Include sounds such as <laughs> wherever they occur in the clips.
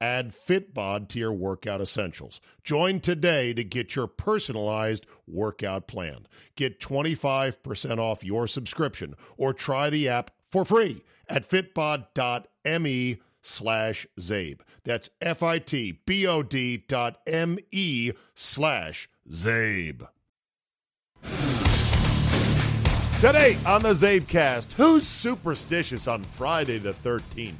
Add Fitbod to your workout essentials. Join today to get your personalized workout plan. Get 25% off your subscription or try the app for free at fitbod.me slash Czabe. That's F-I-T-B-O-D dot M-E slash Czabe. Today on the Czabecast, who's superstitious on Friday the 13th?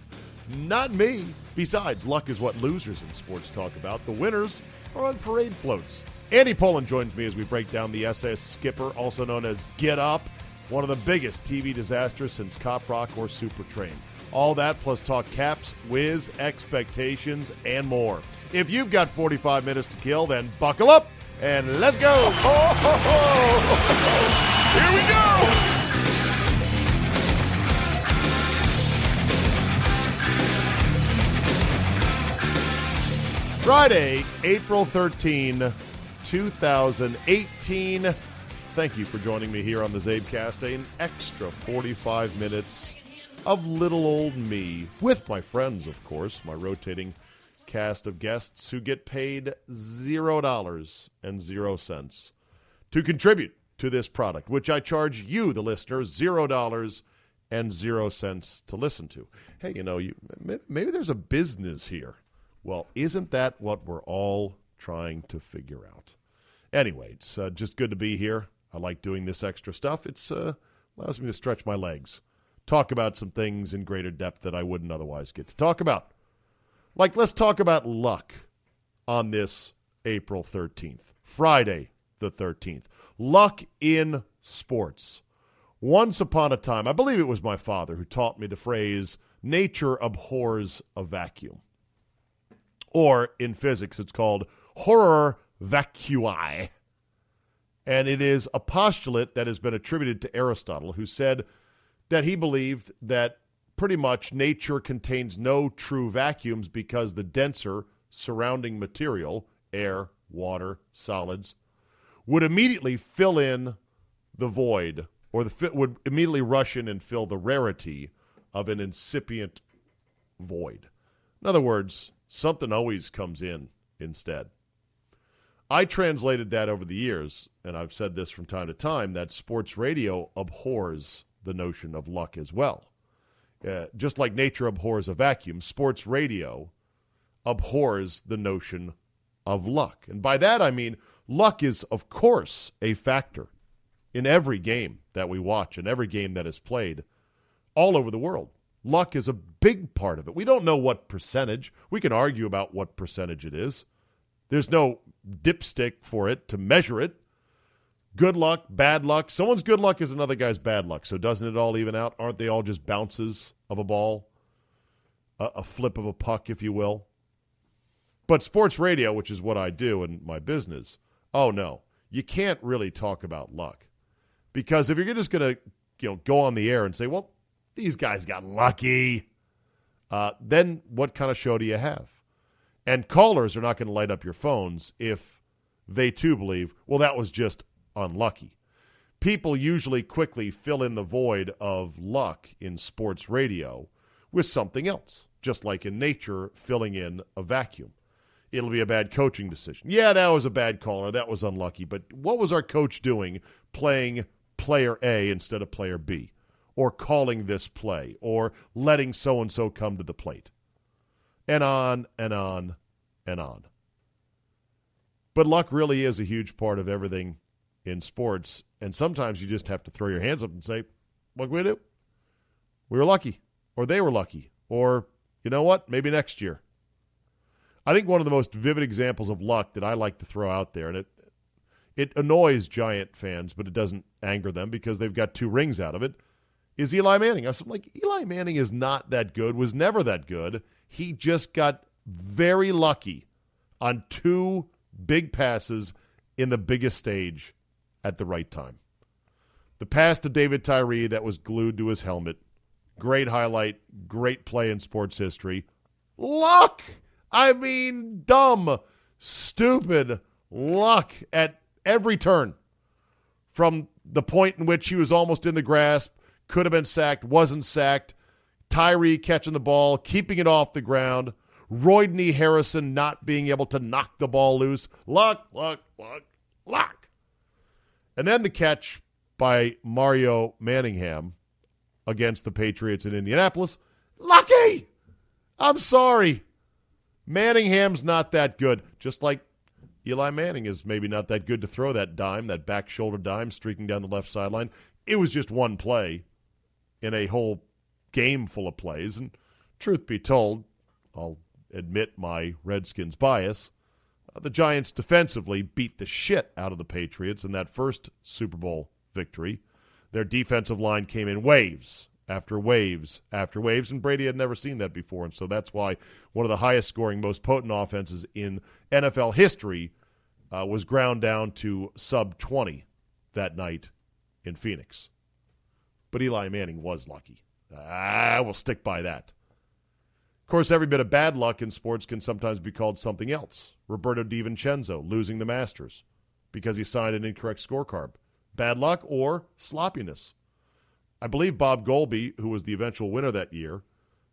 Not me. Besides, luck is what losers in sports talk about. The winners are on parade floats. Andy Pollin joins me as we break down the SS Skipper, also known as Get Up, one of the biggest TV disasters since Cop Rock or Super Train. All that plus talk caps, whiz, expectations, and more. If you've got 45 minutes to kill, then buckle up and let's go. <laughs> Here we go! Friday, April 13, 2018. Thank you for joining me here on the Czabecast. An extra 45 minutes of little old me with my friends, of course, my rotating cast of guests who get paid zero dollars and zero cents to contribute to this product, which I charge you, the listener, zero dollars and zero cents to listen to. Hey, you know, you maybe there's a business here. Well, isn't that what we're all trying to figure out? Anyway, it's uh, just good to be here. I like doing this extra stuff. It's uh, allows me to stretch my legs, talk about some things in greater depth that I wouldn't otherwise get to talk about. Like, let's talk about luck on this April 13th, Friday the 13th. Luck in sports. Once upon a time, I believe it was my father who taught me the phrase, nature abhors a vacuum. Or in physics, it's called horror vacui. And it is a postulate that has been attributed to Aristotle, who said that he believed that pretty much nature contains no true vacuums because the denser surrounding material, air, water, solids, would immediately fill in the void or the would immediately rush in and fill the rarity of an incipient void. In other words, something always comes in instead. I translated that over the years, and I've said this from time to time, that sports radio abhors the notion of luck as well. Uh, just like nature abhors a vacuum, sports radio abhors the notion of luck. And by that I mean luck is, of course, a factor in every game that we watch and every game that is played all over the world. Luck is a big part of it. We don't know what percentage. We can argue about what percentage it is. There's no dipstick for it to measure it. Good luck, bad luck. Someone's good luck is another guy's bad luck. So doesn't it all even out? Aren't they all just bounces of a ball? A, a flip of a puck, if you will? But sports radio, which is what I do in my business, oh no, you can't really talk about luck. Because if you're just going to you know, go on the air and say, well, these guys got lucky. Uh, then what kind of show do you have? And callers are not going to light up your phones if they too believe, well, that was just unlucky. People usually quickly fill in the void of luck in sports radio with something else, just like in nature, filling in a vacuum. It'll be a bad coaching decision. Yeah, that was a bad caller. That was unlucky. But what was our coach doing playing player A instead of player B? Or calling this play or letting so and so come to the plate. And on and on and on. But luck really is a huge part of everything in sports. And sometimes you just have to throw your hands up and say, What can we do? We were lucky, or they were lucky, or you know what? Maybe next year. I think one of the most vivid examples of luck that I like to throw out there, and it it annoys Giant fans, but it doesn't anger them because they've got two rings out of it, is Eli Manning. I was like, Eli Manning is not that good, was never that good. He just got very lucky on two big passes in the biggest stage at the right time. The pass to David Tyree that was glued to his helmet. Great highlight, great play in sports history. Luck! I mean, dumb, stupid luck at every turn. From the point in which he was almost in the grasp, could have been sacked, wasn't sacked. Tyree catching the ball, keeping it off the ground. Rodney Harrison not being able to knock the ball loose. Luck, luck, luck, luck. And then the catch by Mario Manningham against the Patriots in Indianapolis. Lucky! I'm sorry. Manningham's not that good. Just like Eli Manning is maybe not that good to throw that dime, that back shoulder dime streaking down the left sideline. It was just one play in a whole game full of plays. And truth be told, I'll admit my Redskins bias. Uh, the Giants defensively beat the shit out of the Patriots in that first Super Bowl victory. Their defensive line came in waves after waves after waves, and Brady had never seen that before. And so that's why one of the highest scoring, most potent offenses in NFL history uh, was ground down to sub 20 that night in Phoenix. But Eli Manning was lucky. I will stick by that. Of course, every bit of bad luck in sports can sometimes be called something else. Roberto DiVincenzo losing the Masters because he signed an incorrect scorecard. Bad luck or sloppiness. I believe Bob Goalby, who was the eventual winner that year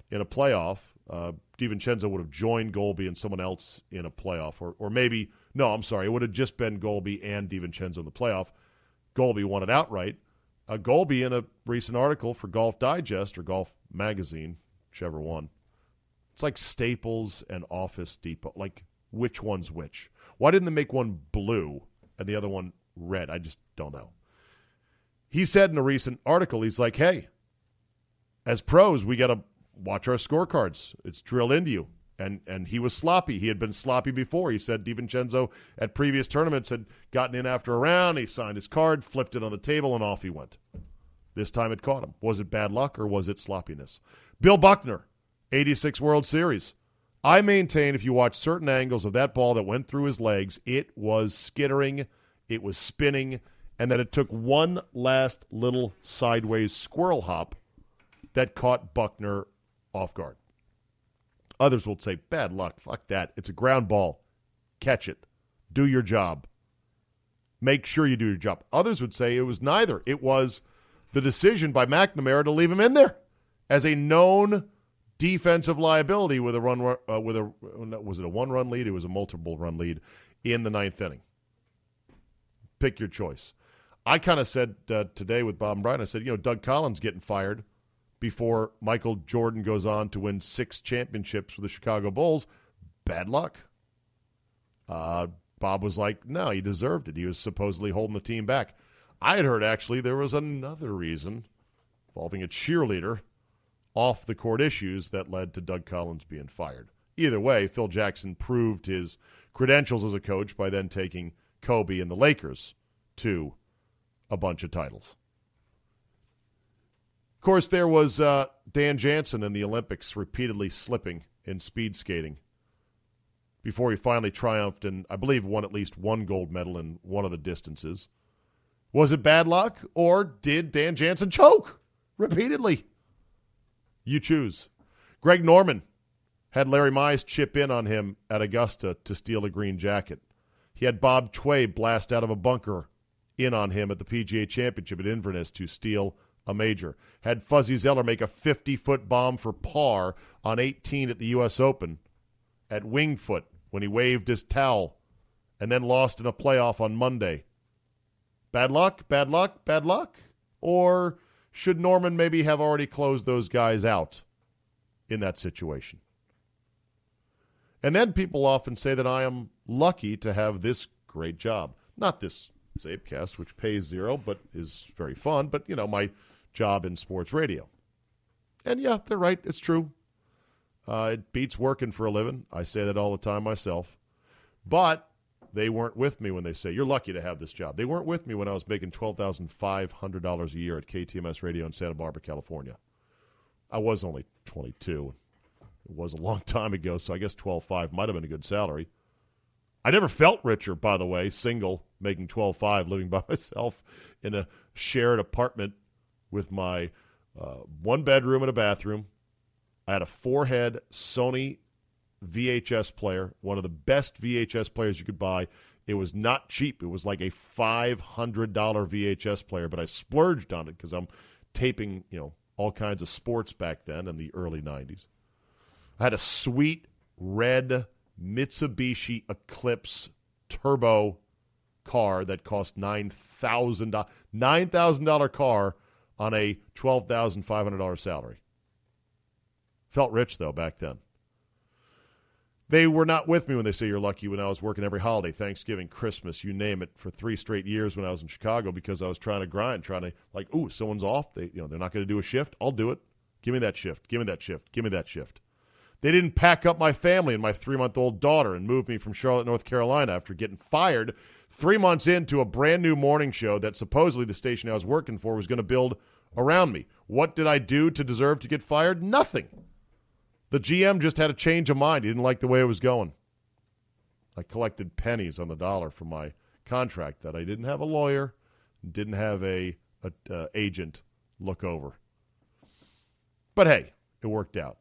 in a playoff, uh, DiVincenzo would have joined Goalby and someone else in a playoff. Or, or maybe, no, I'm sorry, it would have just been Goalby and DiVincenzo in the playoff. Goalby won it outright. Uh, Goalby, in a recent article for Golf Digest or Golf Magazine, whichever one, it's like Staples and Office Depot. Like, which one's which? Why didn't they make one blue and the other one red? I just don't know. He said in a recent article, he's like, hey, as pros, we got to watch our scorecards. It's drilled into you. And, and he was sloppy. He had been sloppy before. He said DiVincenzo at previous tournaments had gotten in after a round. He signed his card, flipped it on the table, and off he went. This time it caught him. Was it bad luck or was it sloppiness? Bill Buckner, 86 World Series. I maintain if you watch certain angles of that ball that went through his legs, it was skittering, it was spinning, and that it took one last little sideways squirrel hop that caught Buckner off guard. Others will say, bad luck. Fuck that. It's a ground ball. Catch it. Do your job. Make sure you do your job. Others would say it was neither. It was the decision by McNamara to leave him in there as a known defensive liability with a run uh, with a was it a one run lead? It was a multiple run lead in the ninth inning. Pick your choice. I kind of said uh, today with Bob and Brian, I said, you know, Doug Collins getting fired before Michael Jordan goes on to win six championships with the Chicago Bulls. Bad luck. Uh, Bob was like, no, he deserved it. He was supposedly holding the team back. I had heard actually there was another reason involving a cheerleader off the court issues that led to Doug Collins being fired. Either way, Phil Jackson proved his credentials as a coach by then taking Kobe and the Lakers to a bunch of titles course, there was uh, Dan Jansen in the Olympics repeatedly slipping in speed skating before he finally triumphed and I believe won at least one gold medal in one of the distances. Was it bad luck or did Dan Jansen choke repeatedly? You choose. Greg Norman had Larry Mize chip in on him at Augusta to steal a green jacket. He had Bob Tway blast out of a bunker in on him at the PGA Championship at Inverness to steal a major. Had Fuzzy Zoeller make a 50 foot bomb for par on 18 at the U.S. Open at Wingfoot when he waved his towel and then lost in a playoff on Monday. Bad luck, bad luck, bad luck? Or should Norman maybe have already closed those guys out in that situation? And then people often say that I am lucky to have this great job. Not this Czabecast, which pays zero but is very fun, but, you know, my job in sports radio. And yeah, they're right. It's true. Uh, it beats working for a living. I say that all the time myself. But they weren't with me when they say, You're lucky to have this job. They weren't with me when I was making $12,500 a year at KTMS Radio in Santa Barbara, California. I was only 22. It was a long <laughs> time ago, so I guess 12.5 might have been a good salary. I never felt richer, by the way, single, making 12.5, living by <laughs> myself in a shared apartment with my uh, one bedroom and a bathroom. I had a four head Sony VHS player, one of the best VHS players you could buy. It was not cheap. It was like a $500 VHS player, but I splurged on it because I'm taping, you know, all kinds of sports back then in the early 90s. I had a sweet red Mitsubishi Eclipse turbo car that cost $9,000 $9,000 car on a $12,500 salary. Felt rich though back then. They were not with me when they say you're lucky when I was working every holiday, Thanksgiving, Christmas, you name it, for three straight years when I was in Chicago because I was trying to grind, trying to like, ooh, someone's off. They, you know, they're not going to do a shift. I'll do it. Give me that shift. Give me that shift. Give me that shift. They didn't pack up my family and my three month old daughter and move me from Charlotte, North Carolina after getting fired three months into a brand new morning show that supposedly the station I was working for was going to build around me. What did I do to deserve to get fired? Nothing. The GM just had a change of mind. He didn't like the way it was going. I collected pennies on the dollar for my contract that I didn't have a lawyer, didn't have a, a uh, agent look over. But hey, it worked out.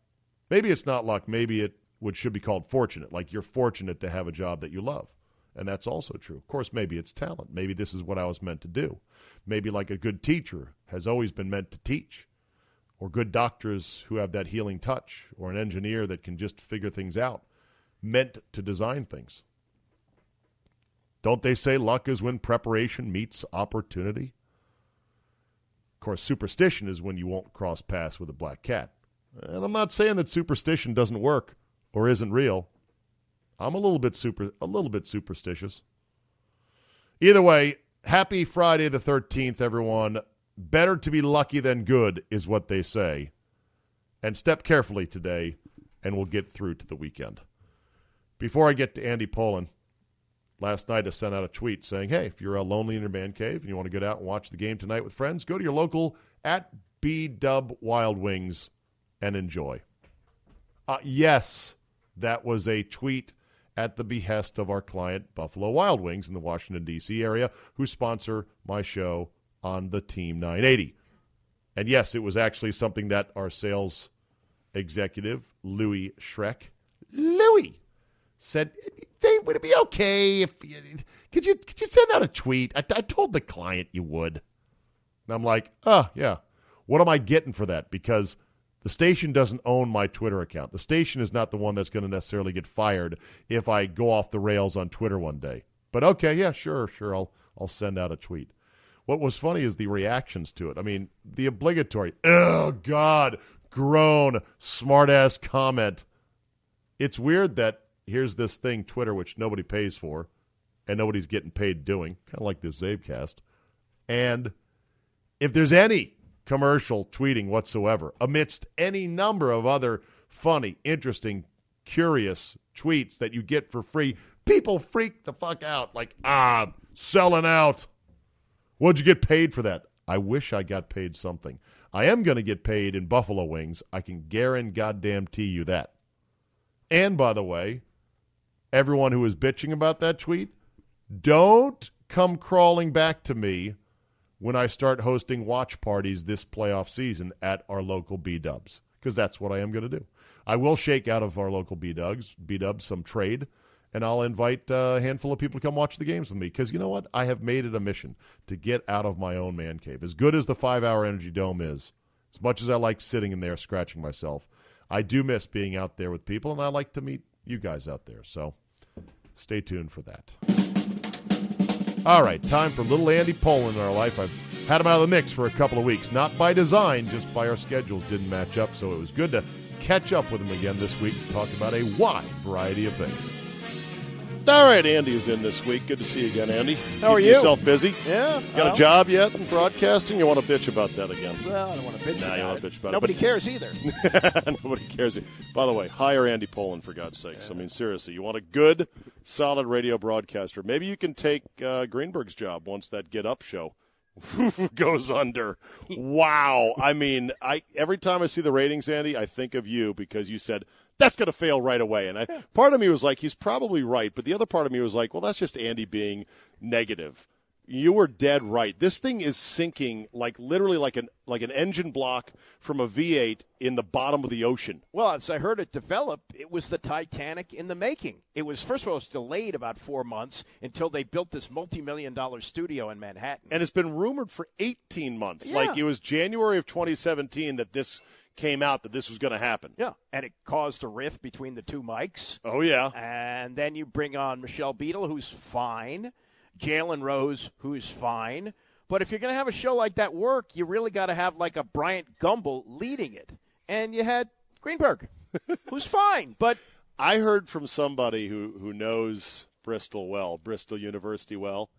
Maybe it's not luck. Maybe it would should be called fortunate. Like you're fortunate to have a job that you love. And that's also true. Of course, maybe it's talent. Maybe this is what I was meant to do. Maybe like a good teacher has always been meant to teach or good doctors who have that healing touch, or an engineer that can just figure things out, meant to design things. Don't they say luck is when preparation meets opportunity? Of course, superstition is when you won't cross paths with a black cat. And I'm not saying that superstition doesn't work or isn't real. I'm a little bit super a little bit superstitious. Either way, happy Friday the 13th everyone. Better to be lucky than good is what they say. And step carefully today, and we'll get through to the weekend. Before I get to Andy Pollin, last night I sent out a tweet saying, hey, if you're lonely in your man cave and you want to get out and watch the game tonight with friends, go to your local at B Dub Wild Wings and enjoy. Uh, yes, that was a tweet at the behest of our client, Buffalo Wild Wings in the Washington, D.C. area, who sponsor my show on the Team 980. And yes, it was actually something that our sales executive, Louis Schreck, Louis, said, Dave, would it be okay if you, could you could you send out a tweet? I, I told the client you would. And I'm like, oh, yeah. What am I getting for that? Because the station doesn't own my Twitter account. The station is not the one that's going to necessarily get fired if I go off the rails on Twitter one day. But okay, yeah, sure, sure. I'll I'll send out a tweet. What was funny is the reactions to it. I mean, the obligatory, oh, God, groan, smartass comment. It's weird that here's this thing, Twitter, which nobody pays for and nobody's getting paid doing, kind of like this Czabecast. And if there's any commercial tweeting whatsoever, amidst any number of other funny, interesting, curious tweets that you get for free, people freak the fuck out like, ah, selling out. What'd you get paid for that? I wish I got paid something. I am going to get paid in buffalo wings. I can guarantee you that. And by the way, everyone who is bitching about that tweet, don't come crawling back to me when I start hosting watch parties this playoff season at our local B Dubs, because that's what I am going to do. I will shake out of our local B Dubs, B Dubs some trade and I'll invite a handful of people to come watch the games with me because you know what? I have made it a mission to get out of my own man cave. As good as the five hour energy dome is, as much as I like sitting in there scratching myself, I do miss being out there with people, and I like to meet you guys out there. So stay tuned for that. All right, time for little Andy Pollin in our life. I've had him out of the mix for a couple of weeks, not by design, just by our schedules didn't match up. So it was good to catch up with him again this week to talk about a wide variety of things. All right, Andy is in this week. Good to see you again, Andy. How are you? Yourself busy? Yeah. Got well, a job yet in broadcasting? You want to bitch about that again? Well, I don't want to bitch Nah, you don't it. bitch about it, Nobody but- cares either. <laughs> Nobody cares. By the way, hire Andy Pollin for God's sakes. I mean, seriously, you want a good, solid radio broadcaster. Maybe you can take uh, Greenberg's job once that Get Up show <laughs> goes under. Wow. I mean, I every time I see the ratings, Andy, I think of you because you said that's going to fail right away. And I, part of me was like, he's probably right, but the other part of me was like, well, that's just Andy being negative. You were dead right. This thing is sinking like literally like an like an engine block from a V8 in the bottom of the ocean. well, as I heard it develop, it was the Titanic in the making. It was first of all, it was delayed about four months until they built this multi-million dollar studio in Manhattan. And it's been rumored for 18 months. Yeah. Like it was January of 2017 that this came out that this was going to happen. yeah, and it caused a rift between the two mics. Oh yeah. And then you bring on Michelle Beadle, who's fine, Jalen Rose, who's fine. But if you're going to have a show like that work, you really got to have like a Bryant Gumbel leading it. And you had Greenberg, <laughs> who's fine, but I heard from somebody who who knows Bristol well, Bristol University well.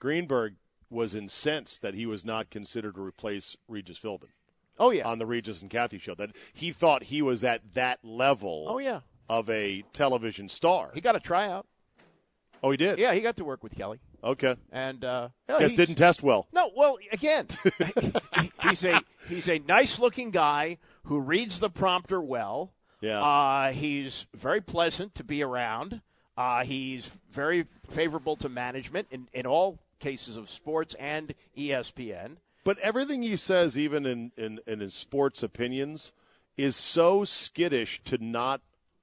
Greenberg was incensed that he was not considered to replace Regis Philbin oh yeah, on the Regis and Kathy show. That he thought he was at that level. oh yeah, Of a television star. he got a tryout. oh, he did. Yeah, he got to work with Kelly, Okay. and uh, Guess didn't test well. No, well, again, <laughs> he's a he's a nice looking guy who reads the prompter well. Yeah. Uh, he's very pleasant to be around. Uh, he's very favorable to management in, in all cases of sports and ESPN. But everything he says, even in, in, in his sports opinions, is so skittish to not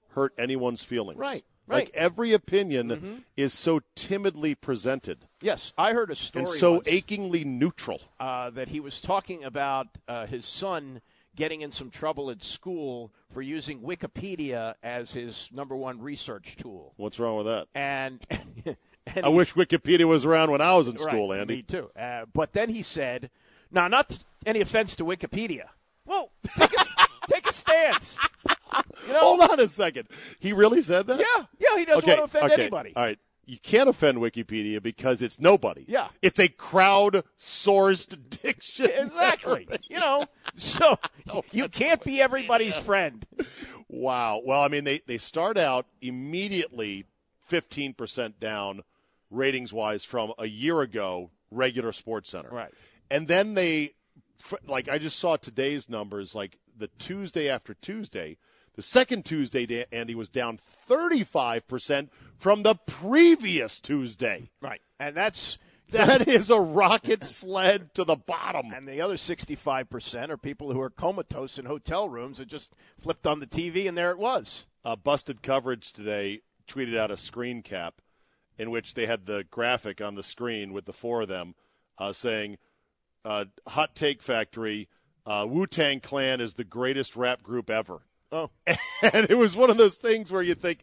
hurt anyone's feelings. Right, Right. Like every opinion is so timidly presented Yes, I heard a story and so once, achingly neutral. uh, that he was talking about uh, his son getting in some trouble at school for using Wikipedia as his number one research tool. What's wrong with that? And, <laughs> and I wish Wikipedia was around when I was in school, right, Andy. Me too. Uh, but then he said, "Now, not any offense to Wikipedia. Well, take a, <laughs> take a stance. You know? Hold on a second. He really said that? Yeah, yeah. He doesn't Okay. want to offend okay. anybody. All right. You can't offend Wikipedia because it's nobody. Yeah. It's a crowd-sourced <laughs> dictionary. Exactly. you know, so <laughs> you can't be everybody's friend. Wow. Well, I mean, they, they start out immediately 15% down ratings wise from a year ago, regular Sports Center. Right. And then they, like, I just saw today's numbers, like the Tuesday after Tuesday. The second Tuesday, Da- Andy, was down 35% from the previous Tuesday. Right, and that's That is a rocket sled to the bottom. and the other sixty-five percent are people who are comatose in hotel rooms and just flipped on the TV and there it was. uh, busted coverage today tweeted out a screen cap in which they had the graphic on the screen with the four of them uh, saying uh, hot take factory uh, wu-tang clan is the greatest rap group ever Oh, <laughs> and it was one of those things where you think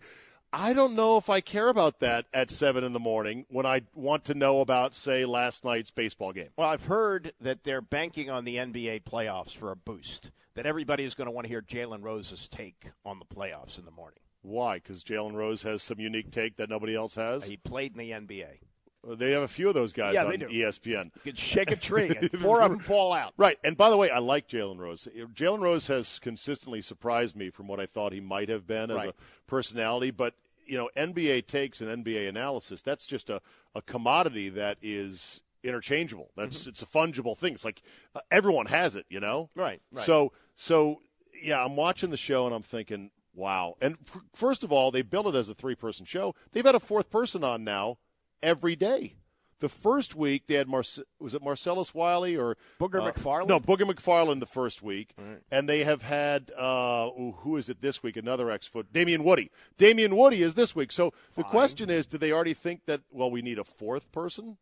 i don't know if i care about that at seven in the morning when i want to know about say last night's baseball game Well, I've heard that they're banking on the NBA playoffs for a boost. That everybody is going to want to hear Jalen Rose's take on the playoffs in the morning. why because jalen rose has some unique take that nobody else has He played in the NBA. They have a few of those guys Yeah, on they do. espn You could shake a tree and <laughs> four of them fall out. Right. And by the way, I like Jalen Rose. Jalen Rose has consistently surprised me from what I thought he might have been as a personality. But, you know, NBA takes and NBA analysis, that's just a, a commodity that is interchangeable. That's It's a fungible thing. It's like uh, everyone has it, you know? Right, right. So, so, yeah, I'm watching the show and I'm thinking, wow. And f- first of all, they built it as a three person show. They've had a fourth person on now every day. The first week they had Marce- was it Marcellus Wiley or Booger uh, McFarland? No, Booger McFarland the first week, and they have had uh, ooh, who is it this week? Another ex foot, Damien Woody. Damien Woody is this week. So the question is, do they already think that? Well, we need a fourth person.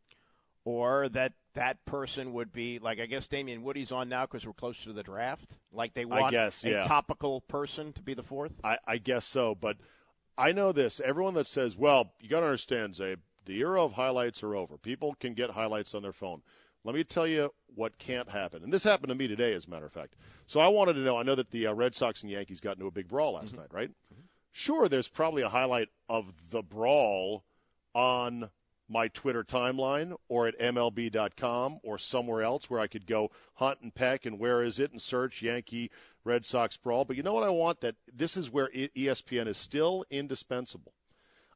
Or that that person would be like I guess Damien Woody's on now because we're close to the draft. Like they want guess, a yeah. topical person to be the fourth. I, I guess so, but I know this. Everyone that says, "Well, you got to understand, Czabe, the era of highlights are over. People can get highlights on their phone." Let me tell you what can't happen, and this happened to me today, as a matter of fact. So I wanted to know. I know that the uh, Red Sox and Yankees got into a big brawl last night, right? Sure, there's probably a highlight of the brawl on my Twitter timeline or at MLB.com or somewhere else where I could go hunt and peck and where is it and search Yankee Red Sox brawl. But you know what I want? That this is where ESPN is still indispensable.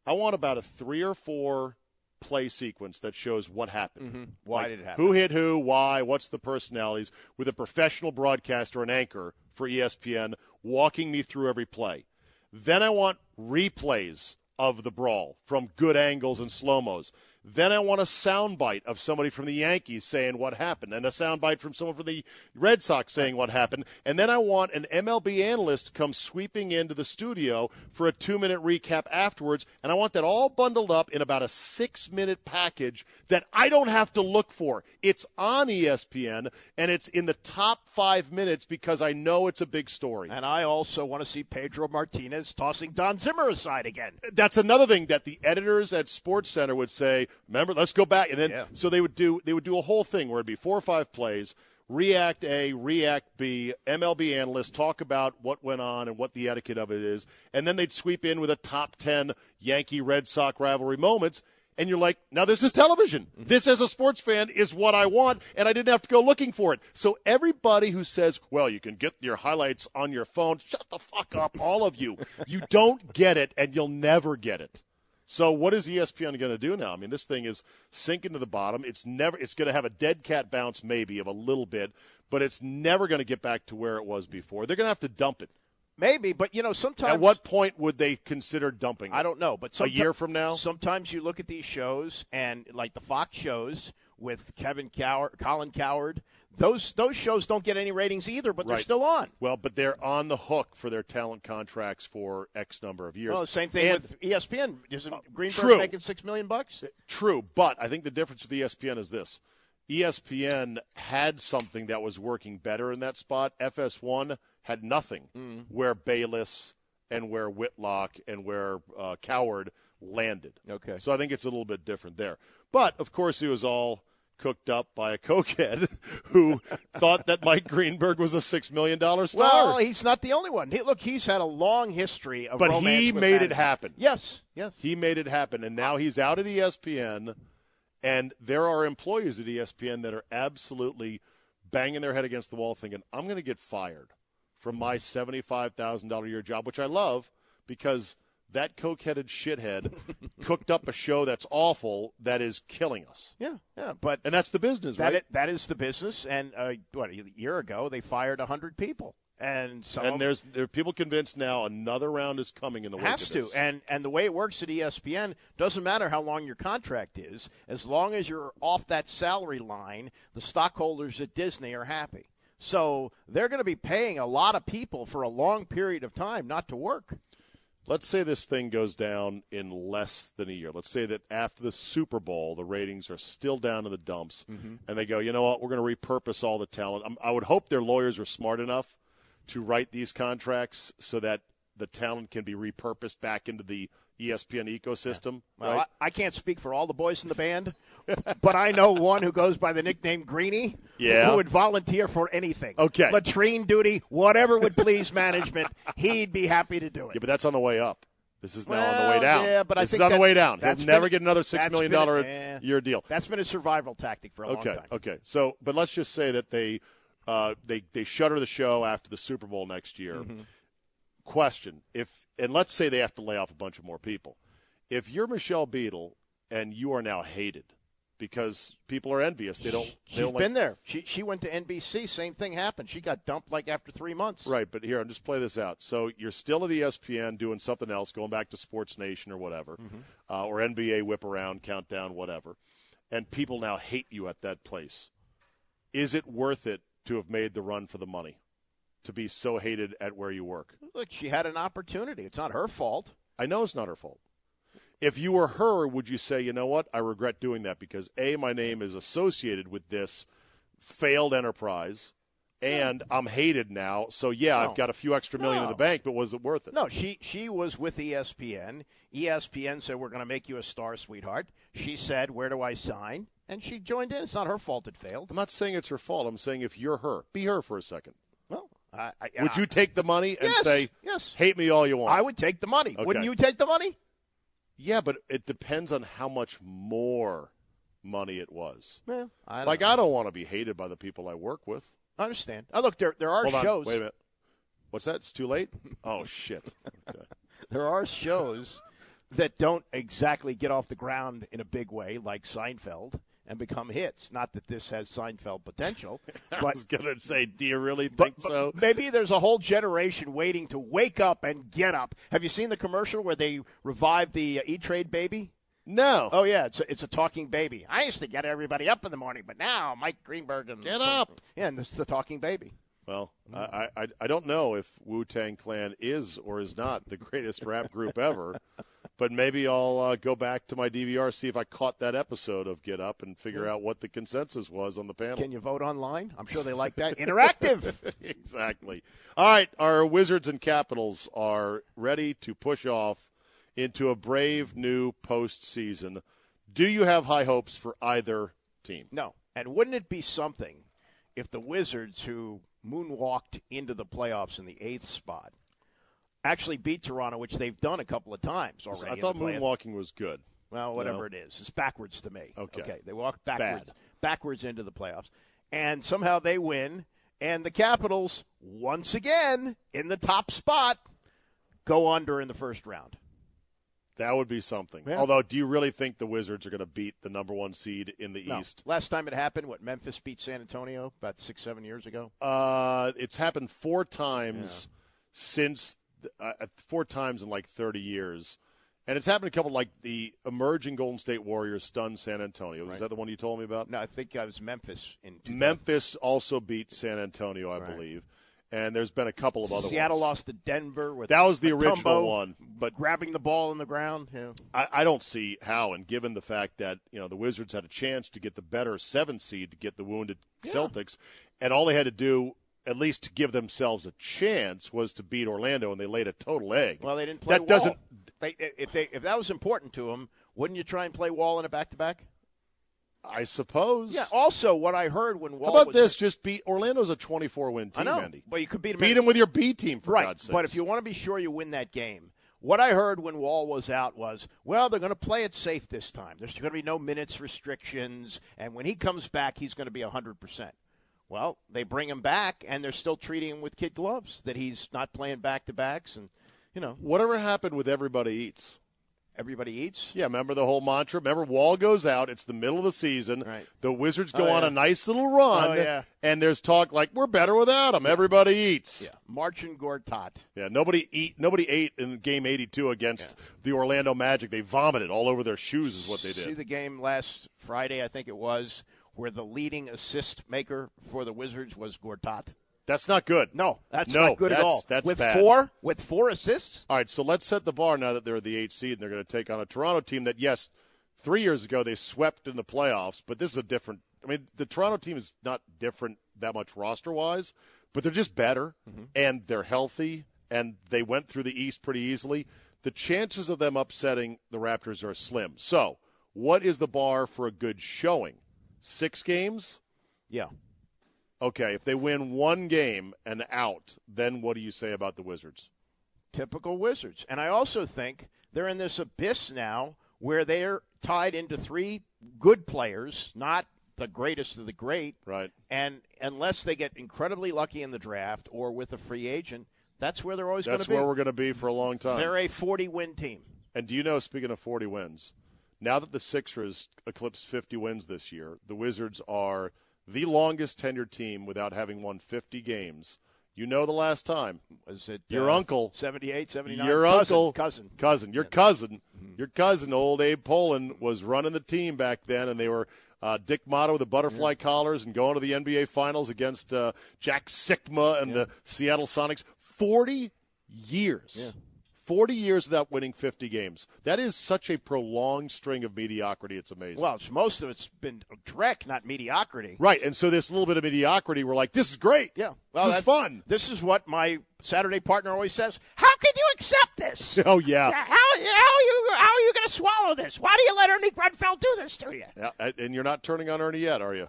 I want about a three or four play sequence that shows what happened. Mm-hmm. Why like did it happen? Who hit who, why, what's the personalities, with a professional broadcaster and anchor for ESPN walking me through every play. Then I want replays of the brawl from good angles and slow mos. Then I want a soundbite of somebody from the Yankees saying what happened, and a soundbite from someone from the Red Sox saying what happened. And then I want an MLB analyst to come sweeping into the studio for a two minute recap afterwards. And I want that all bundled up in about a six minute package that I don't have to look for. It's on ESPN, and it's in the top five minutes because I know it's a big story. And I also want to see Pedro Martinez tossing Don Zimmer aside again. That's another thing that the editors at Sports Center would say, remember, let's go back. And then Yeah. so they would do they would do a whole thing where it'd be four or five plays, react A, react B, MLB analysts talk about what went on and what the etiquette of it is, and then they'd sweep in with a top ten Yankee Red Sox rivalry moments. And you're like, now this is television. Mm-hmm. This, as a sports fan, is what I want, and I didn't have to go looking for it. So everybody who says, well, you can get your highlights on your phone, shut the fuck up, all of you. You don't get it, and you'll never get it. So what is ESPN going to do now? I mean, this thing is sinking to the bottom. It's never. It's going to have a dead cat bounce, maybe of a little bit, but it's never going to get back to where it was before. They're going to have to dump it. Maybe, but you know, sometimes At what point would they consider dumping? It? I don't know, but A year from now? sometimes you look at these shows and like the Fox shows with Kevin Cowherd, Colin Cowherd. Those those shows don't get any ratings either, but they're still on. Well, but they're on the hook for their talent contracts for X number of years. Well, same thing And- with ESPN. Isn't Greenberg true. making six million bucks? True, but I think the difference with ESPN is this. ESPN had something that was working better in that spot. FS1 had nothing Mm. where Bayless and where Whitlock and where uh, Cowherd landed. Okay. So I think it's a little bit different there. But, of course, it was all cooked up by a cokehead <laughs> who thought that Mike Greenberg was a $6 million star. Well, he's not the only one. He, look, he's had a long history of But he made it happen. Yes, yes. He made it happen, and now he's out at ESPN, and there are employees at ESPN that are absolutely banging their head against the wall, thinking, "I'm going to get fired from my seventy-five thousand dollar a year job, which I love because that coke-headed shithead <laughs> cooked up a show that's awful that is killing us, Yeah, yeah. But and that's the business, that right? it, that is the business. And uh, what a year ago they fired hundred people, and some and there's there are people convinced now another round is coming in the has to. this. And and the way it works at ESPN doesn't matter how long your contract is, as long as you're off that salary line, the stockholders at Disney are happy. So they're going to be paying a lot of people for a long period of time not to work. Let's say this thing goes down in less than a year. Let's say that after the Super Bowl, the ratings are still down in the dumps, mm-hmm. and they go, you know what, we're going to repurpose all the talent. I'm, I would hope their lawyers are smart enough to write these contracts so that the talent can be repurposed back into the ESPN ecosystem. Well, right? I, I can't speak for all the boys in the band, but I know one who goes by the nickname Greeny, Yeah. who would volunteer for anything. Okay. latrine duty, whatever would please management, he'd be happy to do it. yeah, but that's on the way up. This is now on the way down. yeah, but I this think is on the way down. He'll never been- get another six million dollar been- eh. year deal. That's been a survival tactic for a Okay, long time. okay. So, but let's just say that they uh, they they shutter the show after the Super Bowl next year. Mm-hmm. Question: If and let's say they have to lay off a bunch of more people. If you're Michelle Beadle and you are now hated because people are envious, they don't. They She's don't been like, there. She she went to NBC. Same thing happened. She got dumped like after three months. Right, but here, I'm just play this out. So you're still at ESPN doing something else, going back to Sports Nation or whatever, Mm-hmm. uh, or NBA whip around, countdown, whatever, and people now hate you at that place. Is it worth it to have made the run for the money, to be so hated at where you work? Look, she had an opportunity. It's not her fault. I know it's not her fault. If you were her, would you say, you know what, I regret doing that because A, my name is associated with this failed enterprise, and hmm. I'm hated now. So yeah, No. I've got a few extra million in the bank, but was it worth it? No, she she was with ESPN. ESPN said we're going to make you a star, sweetheart. She said, "Where do I sign?" And she joined in. It's not her fault it failed. I'm not saying it's her fault. I'm saying if you're her, be her for a second. Well, I, I, Would you take the money and Yes, say, yes. hate me all you want? I would take the money. Okay. Wouldn't you take the money? Yeah, but it depends on how much more money it was. Yeah, I like know. I don't want to be hated by the people I work with. I understand. Oh, look, there there are Hold on, shows. wait a minute. What's that? It's too late. Oh shit. <laughs> Okay. There are shows that don't exactly get off the ground in a big way, like Seinfeld, and become hits. Not that this has Seinfeld potential, <laughs> I but was gonna say, do you really think but so? maybe there's a whole generation waiting to wake up and get up. Have you seen the commercial where they revived the uh, E Trade baby? No. Oh yeah, it's a, it's a talking baby. I used to get everybody up in the morning, but now Mike Greenberg and Get up. Yeah, and it's the talking baby. Well, I, I I don't know if Wu Tang Clan is or is not the greatest rap group ever, <laughs> but maybe I'll uh, go back to my DVR see if I caught that episode of Get Up and figure out what the consensus was on the panel. Can you vote online? I'm sure they like that. <laughs> Interactive. <laughs> exactly. All right, our Wizards and Capitals are ready to push off into a brave new postseason. Do you have high hopes for either team? No. And wouldn't it be something if the Wizards, who moonwalked into the playoffs in the eighth spot, actually beat Toronto, which they've done a couple of times already? I thought moonwalking was good. Well, whatever No. it is, it's backwards to me. Okay. Okay. They walk backwards, backwards into the playoffs, and somehow they win. And the Capitals, once again in the top spot, go under in the first round. That would be something. Yeah. Although, do you really think the Wizards are going to beat the number one seed in the No. East? Last time it happened, what Memphis beat San Antonio about six, seven years ago. Uh, it's happened four times since uh, four times in like thirty years, and it's happened a couple like the emerging Golden State Warriors stunned San Antonio. Is that the one you told me about? No, I think I was Memphis in Memphis also beat San Antonio, I Right. believe, and there's been a couple of other Seattle ones. lost to Denver with That was the original one, but grabbing the ball in the ground. Yeah. I, I don't see how. And given the fact that you know the Wizards had a chance to get the better seven seed to get the wounded Celtics, and all they had to do, at least to give themselves a chance, was to beat Orlando, and they laid a total egg. Well, they didn't play. That doesn't. They, if they if that was important to them, wouldn't you try and play Wall in a back to back? I suppose. Yeah. Also, what I heard when Wall How about was this? Just beat Orlando's a 24 win I team, know. Andy. Well, you could beat them. Beat them with your B team, for right. God's sake. But if you want to be sure you win that game, what I heard when Wall was out was, well, they're going to play it safe this time. There's going to be no minutes restrictions, and when he comes back, he's going to be hundred percent. Well, they bring him back, and they're still treating him with kid gloves. That he's not playing back to backs, and you know whatever happened with everybody eats. everybody eats. Yeah, remember the whole mantra? Remember, Wall goes out. It's the middle of the season. Right. The Wizards oh, go Oh, on a nice little run. Oh, yeah. And there's talk like, we're better without him. Everybody eats. Yeah, Marcin Gortat. Yeah, nobody eat. Nobody ate in Game 82 against the Orlando Magic. They vomited all over their shoes. Is what they did. See the game last Friday, I think it was, where the leading assist maker for the Wizards was Gortat. That's not good. No, that's No, not good at all. that's with bad. four, with four assists. All right, so let's set the bar now that they're the eight seed and they're going to take on a Toronto team that, yes, three years ago they swept in the playoffs, but this is a different. I mean, the Toronto team is not different that much roster wise, but they're just better mm-hmm. and they're healthy and they went through the East pretty easily. The chances of them upsetting the Raptors are slim. So, what is the bar for a good showing? Six games? Yeah. Okay, if they win one game and out, then what do you say about the Wizards? typical Wizards. And I also think they're in this abyss now where they're tied into three good players, not the greatest of the great. Right. And unless they get incredibly lucky in the draft or with a free agent, that's where they're always going That's to be. where we're going to be for a long time. They're a 40 win team. And do you know, speaking of 40 wins, now that the Sixers eclipsed 50 wins this year, the Wizards are the longest tenured team without having won 50 games. You know the last time. Was it Your uh, uncle. 78, 79? Your cousin, uncle, Cousin. cousin, your cousin, your cousin, old Abe Pollin, was running the team back then, and they were uh, Dick Motta with the butterfly collars and going to the NBA Finals against uh, Jack Sikma and the Seattle Sonics. Forty years. Yeah. 40 years without winning 50 games. That is such a prolonged string of mediocrity. It's amazing. Well, it's, most of it's been direct, not mediocrity. right. And so this little bit of mediocrity, we're like, this is great. Yeah. Well, this is fun. This is what my Saturday partner always says. How can you accept this? <laughs> Oh, yeah. How, how are you how are you going to swallow this? Why do you let Ernie Grunfeld do this to you? yeah. And you're not turning on Ernie yet, are you?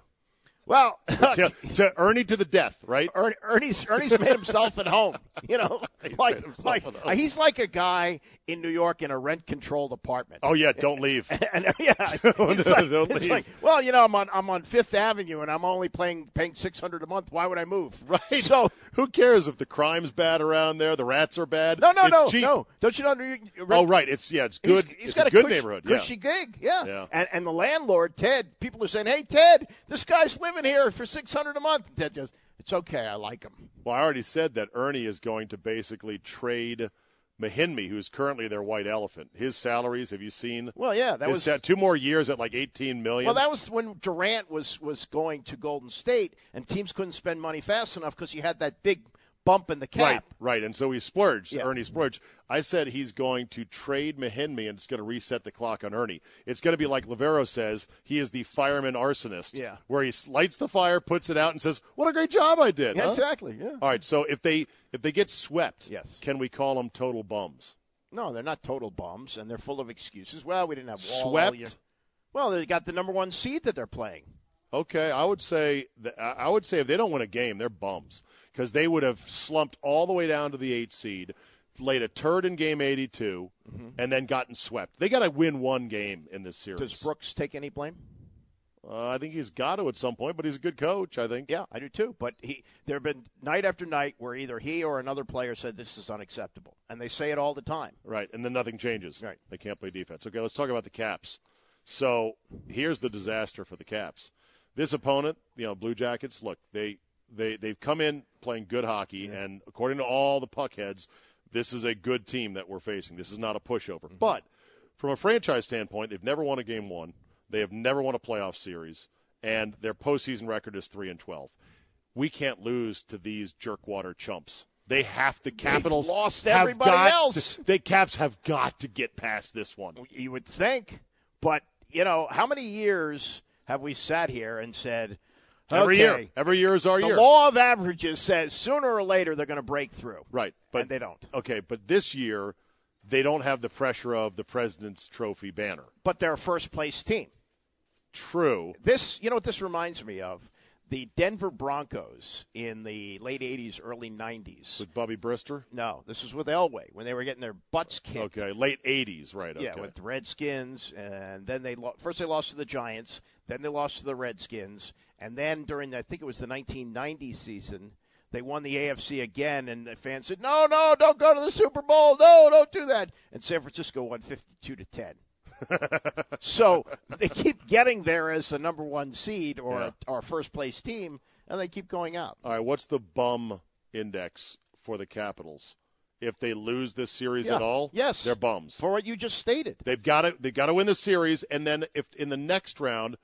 Well, <laughs> to, to Ernie to the death, right? Er- Ernie's Ernie's made himself at home. You know, <laughs> He's like, like he's like a guy in New York in a rent controlled apartment. Oh yeah, don't leave. <laughs> And yeah, it's like, don't it's leave. like, well, you know, I'm on I'm on Fifth Avenue and I'm only paying paying six hundred a month. Why would I move? Right. So who cares if the crime's bad around there, the rats are bad? no, no, it's no, cheap. no. Don't you know? Oh right, it's yeah, it's good. He's, he's it's got a good cush- neighborhood. cushy yeah. gig, yeah. Yeah. And and the landlord Ted, people are saying, "Hey Ted, this guy's living here for six hundred a month." And Ted goes, "It's okay, I like him." Well, I already said that Ernie is going to basically trade Mahinmi, who's currently their white elephant. His salaries, have you seen? Well, yeah, that was sa- two more years at like eighteen million. Well, that was when Durant was was going to Golden State, and teams couldn't spend money fast enough because you had that big bump in the cap. Right, right. And so he splurged. Yeah. Ernie splurged. I said he's going to trade Mahinmi and it's going to reset the clock on Ernie. It's going to be like Lavero says, he is the fireman arsonist. Yeah. Where he lights the fire, puts it out, and says, What a great job I did. Yeah, huh?" exactly. Yeah. All right, so if they if they get swept, Yes. can we call them total bums? No, they're not total bums, and they're full of excuses. Well, we didn't have Swept? Well, they got the number one seed that they're playing. Okay, I would say that, I would say if they don't win a game, they're bums because they would have slumped all the way down to the eight seed, laid a turd in game 82, and then gotten swept. They got to win one game in this series. Does Brooks take any blame? Uh, I think he's got to at some point, but he's a good coach. I think. Yeah, I do too. But he, there have been night after night where either he or another player said this is unacceptable, and they say it all the time. Right, and then nothing changes. Right. They can't play defense. Okay, let's talk about the Caps. So here's the disaster for the Caps. This opponent, you know, Blue Jackets. Look, they they they've come in playing good hockey, and according to all the puckheads, this is a good team that we're facing. This is not a pushover. Mm-hmm. But from a franchise standpoint, they've never won a game one. They have never won a playoff series, and their postseason record is three and twelve. We can't lose to these jerkwater chumps. They have to. Capitals have lost everybody else. to- they Caps have got to get past this one. You would think, but you know, how many years have we sat here and said Every year, every year is our The year. The law of averages says sooner or later they're going to break through. right, but and they don't. Okay, but this year they don't have the pressure of the President's Trophy banner. But they're a first place team. True. This, you know what this reminds me of? The Denver Broncos in the late 80s, early 90s. With Bubby Brister. no, this was with Elway when they were getting their butts kicked. Okay, late '80s, right? Okay. Yeah, with the Redskins, and then they first they lost to the Giants, then they lost to the Redskins, and then during I think it was the 1990 season, they won the AFC again, and the fans said, "No, no, don't go to the Super Bowl, no, don't do that." And San Francisco won 52 to 10. <laughs> so they keep getting there as the number one seed or Yeah. our first place team, and they keep going up. All right, what's the bum index for the Capitals? If they lose this series Yeah. at all, Yes. they're bums. For what you just stated. They've got to they've got to win the series, and then if in the next round,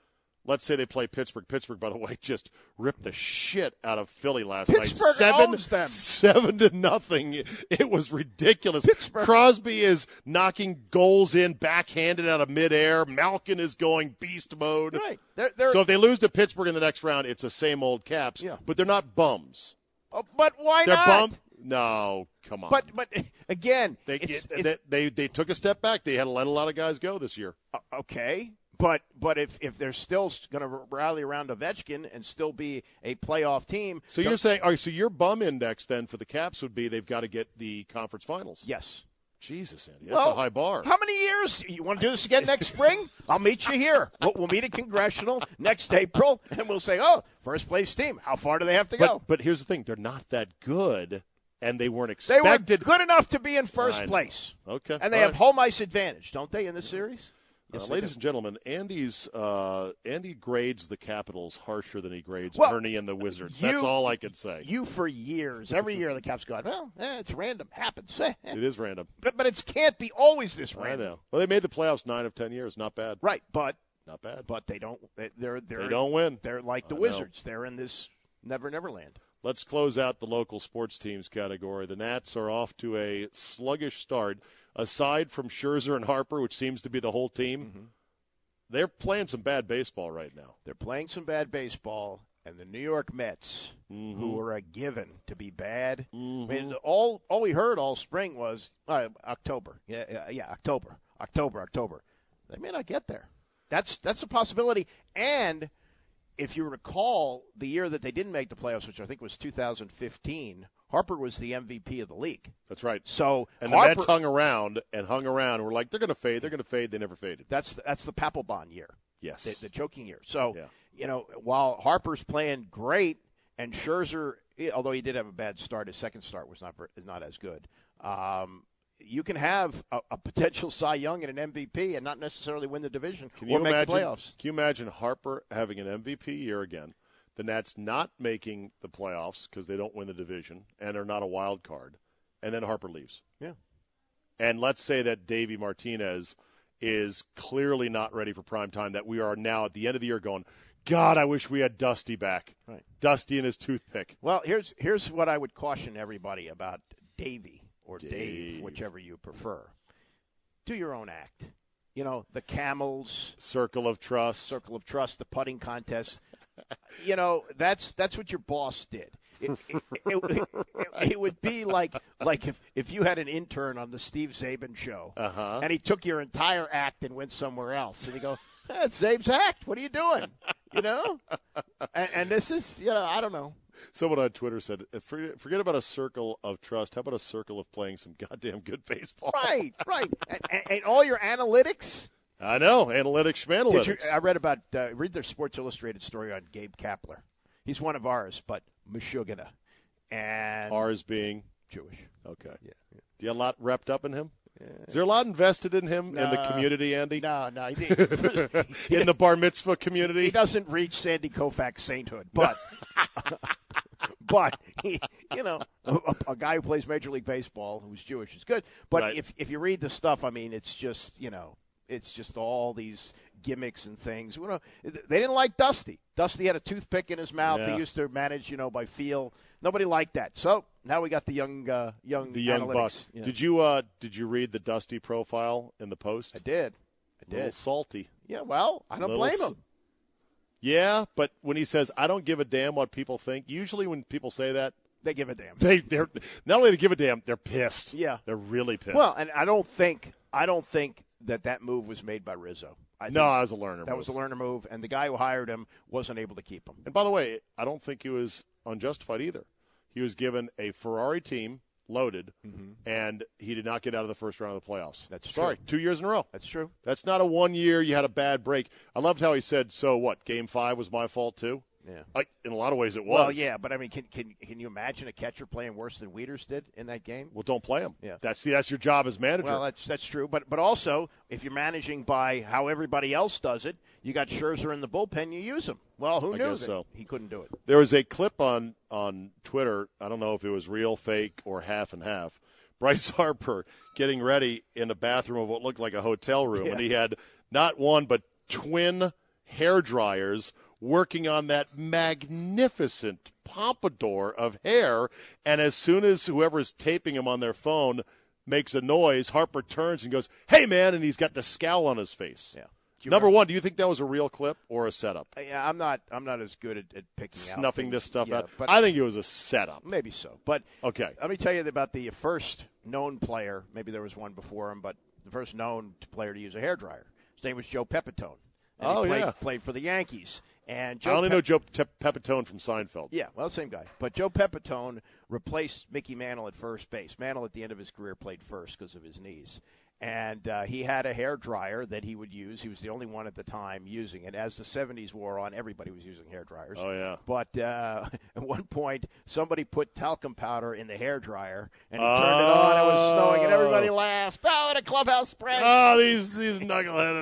let's say they play Pittsburgh. Pittsburgh, by the way, <laughs> just ripped the shit out of Philly last night. Pittsburgh Seven, owns them. seven to nothing. It was ridiculous. Pittsburgh- Crosby is knocking goals in backhanded out of midair. Malkin is going beast mode. Right. They're, they're, So if they lose to Pittsburgh in the next round, it's the same old Caps. Yeah. But they're not bums. oh, but why not? They're not? bum. No, come on. But but <laughs> again, they, it's, it- they, they they took a step back. They had to let a lot of guys go this year. okay. But but if if they're still going to rally around Ovechkin and still be a playoff team, So you're saying, all right, so your bum index then for the Caps would be they've got to get the conference finals. yes. Jesus, Andy, that's Well, a high bar. How many years? You want to do this again next <laughs> spring? I'll meet you here. We'll, we'll meet at Congressional next April, and we'll say, "Oh, first place team. How far do they have to go?" but, but here's the thing: they're not that good, and they weren't they were expected. good enough to be in first place. Okay, and they all have right. home ice advantage, don't they, in this series? Uh, Yes, they ladies do. and gentlemen, Andy's uh, Andy grades the Capitals harsher than he grades Well, Ernie and the Wizards. you- That's all I can say. You for years, every year the Caps go, well, eh, it's random, happens. Eh, <laughs> eh." it is random. But but it can't be always this I random. know. Well, they made the playoffs nine of ten years. Not bad. Right, but Not bad. but they don't. they- They're they're They don't win. They're like the I know. Wizards. They're in this never never land. Let's close out the local sports teams category. The Nats are off to a sluggish start. Aside from Scherzer and Harper, which seems to be the whole team, Mm-hmm. they're playing some bad baseball right now. They're playing some bad baseball, and the New York Mets, Mm-hmm. who were a given to be bad. I mean, all all we heard all spring was uh, October. Yeah, yeah, yeah, October, October, October. They may not get there. That's that's a possibility. And if you recall, the year that they didn't make the playoffs, which I think was 2015, Harper was the MVP of the league. That's right. So and the Mets hung around and hung around. We're like, they're going to fade. They're going to fade. They never faded. That's the, that's the Papelbon year. Yes. The, the choking year. So Yeah. you know, while Harper's playing great and Scherzer, although he did have a bad start, his second start was not is not as good. Um, you can have a, a potential Cy Young and an MVP and not necessarily win the division Can or you make imagine? the playoffs. Can you imagine Harper having an MVP year again? The Nats not making the playoffs because they don't win the division and are not a wild card, and then Harper leaves. Yeah. And let's say that Davey Martinez is clearly not ready for prime time. That we are now at the end of the year going, God, I wish we had Dusty back. Right. Dusty and his toothpick. Well, here's here's what I would caution everybody about Davy or Dave, Dave. whichever you prefer. Do your own act. You know, the camels, Circle of trust. circle of trust, the putting contest. you know, that's that's what your boss did. It, it, it, it- would be like like if, if you had an intern on the Steve Czaban show, Uh-huh. and he took your entire act and went somewhere else, and you go, "That's Czabe's act. What are you doing?" You know, and, and this is you know I don't know. Someone on Twitter said, forget, forget about a circle of trust. How about a circle of playing some <laughs> goddamn good baseball? Right, right, <laughs> and, and, all your analytics. I know. Analytics, Did schmanalytics. you, I read about uh, read their Sports Illustrated story on Gabe Kapler. He's one of ours, but Meshuggah and Ours being Jewish. okay. Yeah. Do you have a lot wrapped up in him? Is there a lot invested in him in the community, Andy? No, no, he, <laughs> <laughs> In the bar mitzvah community? he doesn't reach Sandy Koufax sainthood, but <laughs> but he, you know, a, a guy who plays Major League Baseball who's Jewish is good. But Right. if if you read the stuff, I mean, it's just you know, it's just all these gimmicks and things. You know, they didn't like Dusty. Dusty had a toothpick in his mouth. Yeah. He used to manage, you know, by feel. Nobody liked that. So now we got the young, uh, young, the young analytics. buck. Yeah. Did you uh did you read the Dusty profile in the post? I did. I A little did. salty. Yeah. Well, I don't blame him. Yeah, but when he says I don't give a damn what people think, usually when people say that, They give a damn. they they're not only to give a damn, they're pissed. Yeah. They're really pissed. Well, and I don't think I don't think that that move was made by Rizzo. I no, I was a Lerner. that move. was a Lerner move, and the guy who hired him wasn't able to keep him. And by the way, I don't think he was unjustified either. He was given a Ferrari team loaded, and he did not get out of the first round of the playoffs. Mm-hmm. That's sorry, true. two years in a row. That's true. That's not a one year you had a bad break. I loved how he said, "So what? Game five was my fault too." Yeah. Like in a lot of ways, it was. Well, yeah, but I mean, can can can you imagine a catcher playing worse than Wieters did in that game? Well, don't play him. Yeah. That's see, that's your job as manager. Well, that's that's true, but but also if you're managing by how everybody else does it, you got Scherzer in the bullpen, you use him. Well, who I knew that so. he couldn't do it? There was a clip on on Twitter. I don't know if it was real, fake, or half and half. <laughs> Bryce Harper getting ready in the bathroom of what looked like a hotel room, and he had not one but twin hair dryers working on that magnificent pompadour of hair. And as soon as whoever's taping him on their phone makes a noise, Harper turns and goes, "Hey, man!" And he's got the scowl on his face. Yeah. Number one, do you think that was a real clip or a setup? Uh, yeah, I'm not I'm not as good at, at picking out Snuffing this stuff Yeah, out. but I think it was a setup. maybe so. But Okay. Let me tell you about the first known player. Maybe there was one before him, but the first known player to use a hairdryer. His name was Joe Pepitone. And Oh, he played, yeah. played for the Yankees. And I Joe only Pep- know Joe Te- Pepitone from Seinfeld. Yeah, well, same guy. But Joe Pepitone replaced Mickey Mantle at first base. Mantle, at the end of his career, played first because of his knees. And uh, he had a hair dryer that he would use. He was the only one at the time using it. As the 70s wore on, everybody was using hair dryers. Oh, yeah. But uh, <laughs> at one point, somebody put talcum powder in the hair dryer, and he turned it on. It was snowing, and everybody laughed. Oh, the clubhouse spread. Oh, these these knucklehead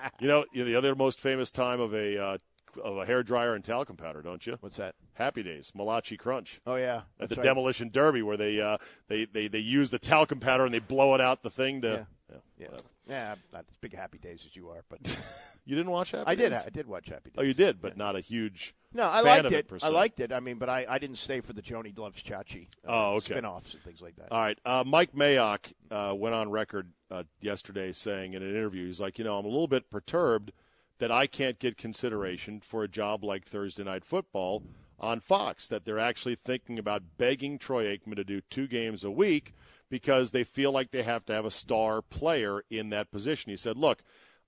<laughs> know, you know, the other most famous time of a uh, of a hair dryer and talcum powder, don't you? What's that? Happy Days, Malachi Crunch. Oh yeah, At the right. demolition derby, where they uh, they, they they use the talcum powder and they blow it out the thing to. Yeah. Yeah, Yeah, yeah, I'm not as big a happy days as you are, but <laughs> You didn't watch Happy I did. Days? I did watch Happy Days. Oh, you did, but not a huge. No, I fan liked of it. per I liked it. I mean, but I, I didn't stay for the Joni Loves Chachi uh, Oh, okay. spin-offs and things like that. All right. Uh, Mike Mayock uh, went on record uh, yesterday saying in an interview, he's like, you know, I'm a little bit perturbed that I can't get consideration for a job like Thursday Night Football on Fox, that they're actually thinking about begging Troy Aikman to do two games a week because they feel like they have to have a star player in that position. He said, look,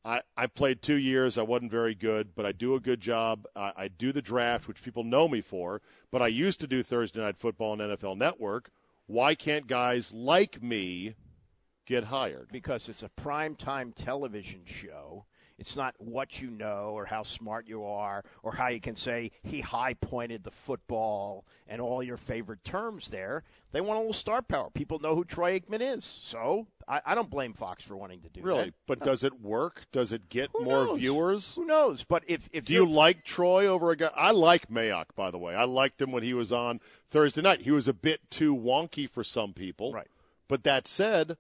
I, I played two years. I wasn't very good, but I do a good job. I, I do the draft, which people know me for. But I used to do Thursday Night Football on NFL Network. Why can't guys like me get hired? because it's a prime time television show. It's not what you know or how smart you are or how you can say he high pointed the football and all your favorite terms there. They want a little star power. People know who Troy Aikman is. So I, I don't blame Fox for wanting to do that. Really? that. But does it work? Does it get Who more knows? viewers? Who knows? But if, if Do you like Troy over a guy? I like Mayock, by the way. I liked him when he was on Thursday night. He was a bit too wonky for some people. Right. But that said,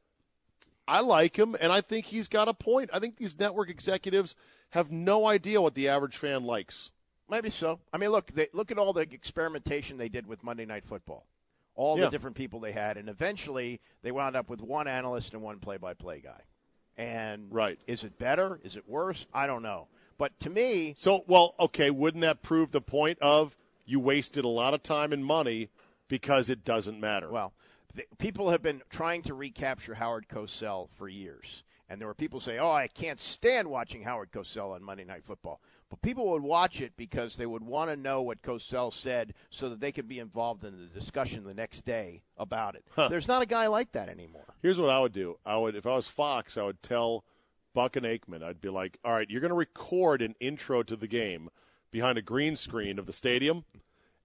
I like him, and I think he's got a point. I think these network executives have no idea what the average fan likes. Maybe so. I mean, look, they, look at all the experimentation they did with Monday Night Football, all Yeah. the different people they had, and eventually they wound up with one analyst and one play-by-play guy. And Right. is it better? Is it worse? I don't know. But to me, So, well, okay, wouldn't that prove the point of you wasted a lot of time and money because it doesn't matter? well, people have been trying to recapture Howard Cosell for years. And there were people say, "Oh, I can't stand watching Howard Cosell on Monday Night Football." But people would watch it because they would want to know what Cosell said, so that they could be involved in the discussion the next day about it. There's not a guy like that anymore. Here's what I would do. I would, if I was Fox, I would tell Buck and Aikman, I'd be like, all right, you're going to record an intro to the game behind a green screen of the stadium,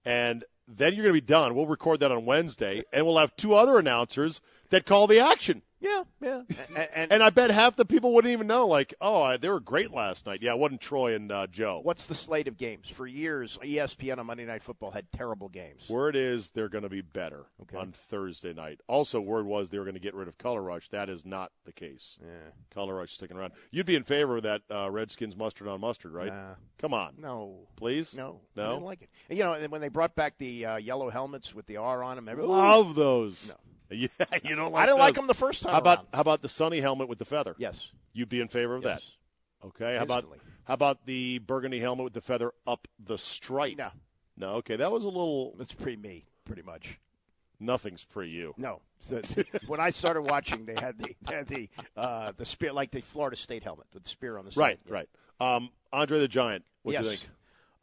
and then you're going to be done. We'll record that on Wednesday, and we'll have two other announcers that call the action. Yeah, yeah. and, and, And I bet half the people wouldn't even know, like, oh, I- they were great last night. Yeah, it wasn't Troy and uh, Joe. what's the slate of games? For years, ESPN on Monday Night Football had terrible games. Word is they're going to be better Okay. on Thursday night. Also, word was they were going to get rid of Color Rush. That is not the case. Yeah. Color Rush sticking around. You'd be in favor of that uh, Redskins mustard on mustard, right? Nah. Come on, No. please. No, No. I no. didn't like it. And, you know, and when they brought back the uh, yellow helmets with the R on them, everyone, Love those. <laughs> Yeah, you don't like. I didn't like those. them the first time. How about around. how about the sunny helmet with the feather? Yes. You'd be in favor of Yes. that. Okay. How about how about the burgundy helmet with the feather up the stripe? No. No. Okay, that was a little. That's pre me, pretty much. Nothing's pre you. No. So, when I started watching, they had the they had the uh, the spear like the Florida State helmet with the spear on the side. Right. Yeah. Right. Um, Andre the Giant. What do you think?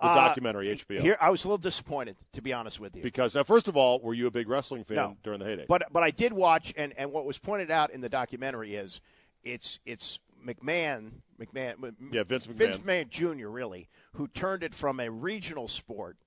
The Uh, documentary HBO. Here, I was a little disappointed, to be honest with you. because now, first of all, were you a big wrestling fan No. during the heyday? But but I did watch, and, and what was pointed out in the documentary is it's it's McMahon McMahon Yeah, Vince McMahon, Vince McMahon. McMahon Jr. really who turned it from a regional sport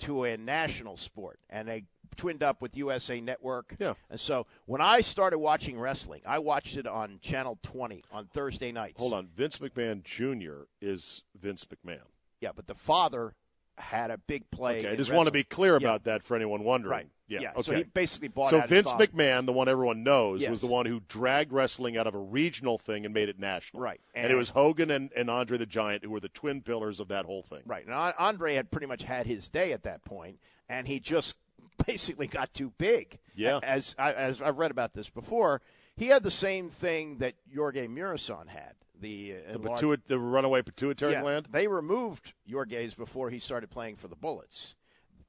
to a national sport, and they twinned up with USA Network. Yeah. And so when I started watching wrestling, I watched it on Channel 20 on Thursday nights. Hold on, Vince McMahon Jr. is Vince McMahon. Yeah, but the father had a big play. Okay, I just want to be clear Yeah. about that for anyone wondering. Right. Yeah. Yeah, Okay. so he basically bought So Vince. McMahon, the one everyone knows, Yes. was the one who dragged wrestling out of a regional thing and made it national. Right. And, it was Hogan and, and Andre the Giant who were the twin pillars of that whole thing. Right. And Andre had pretty much had his day at that point, and he just <laughs> basically got too big. Yeah. As I, as I've read about this before, he had the same thing that Gheorghe Muresan had. The, uh, The, enlarged- pituit- the runaway pituitary yeah, gland. They removed Gheorghe's before he started playing for the Bullets.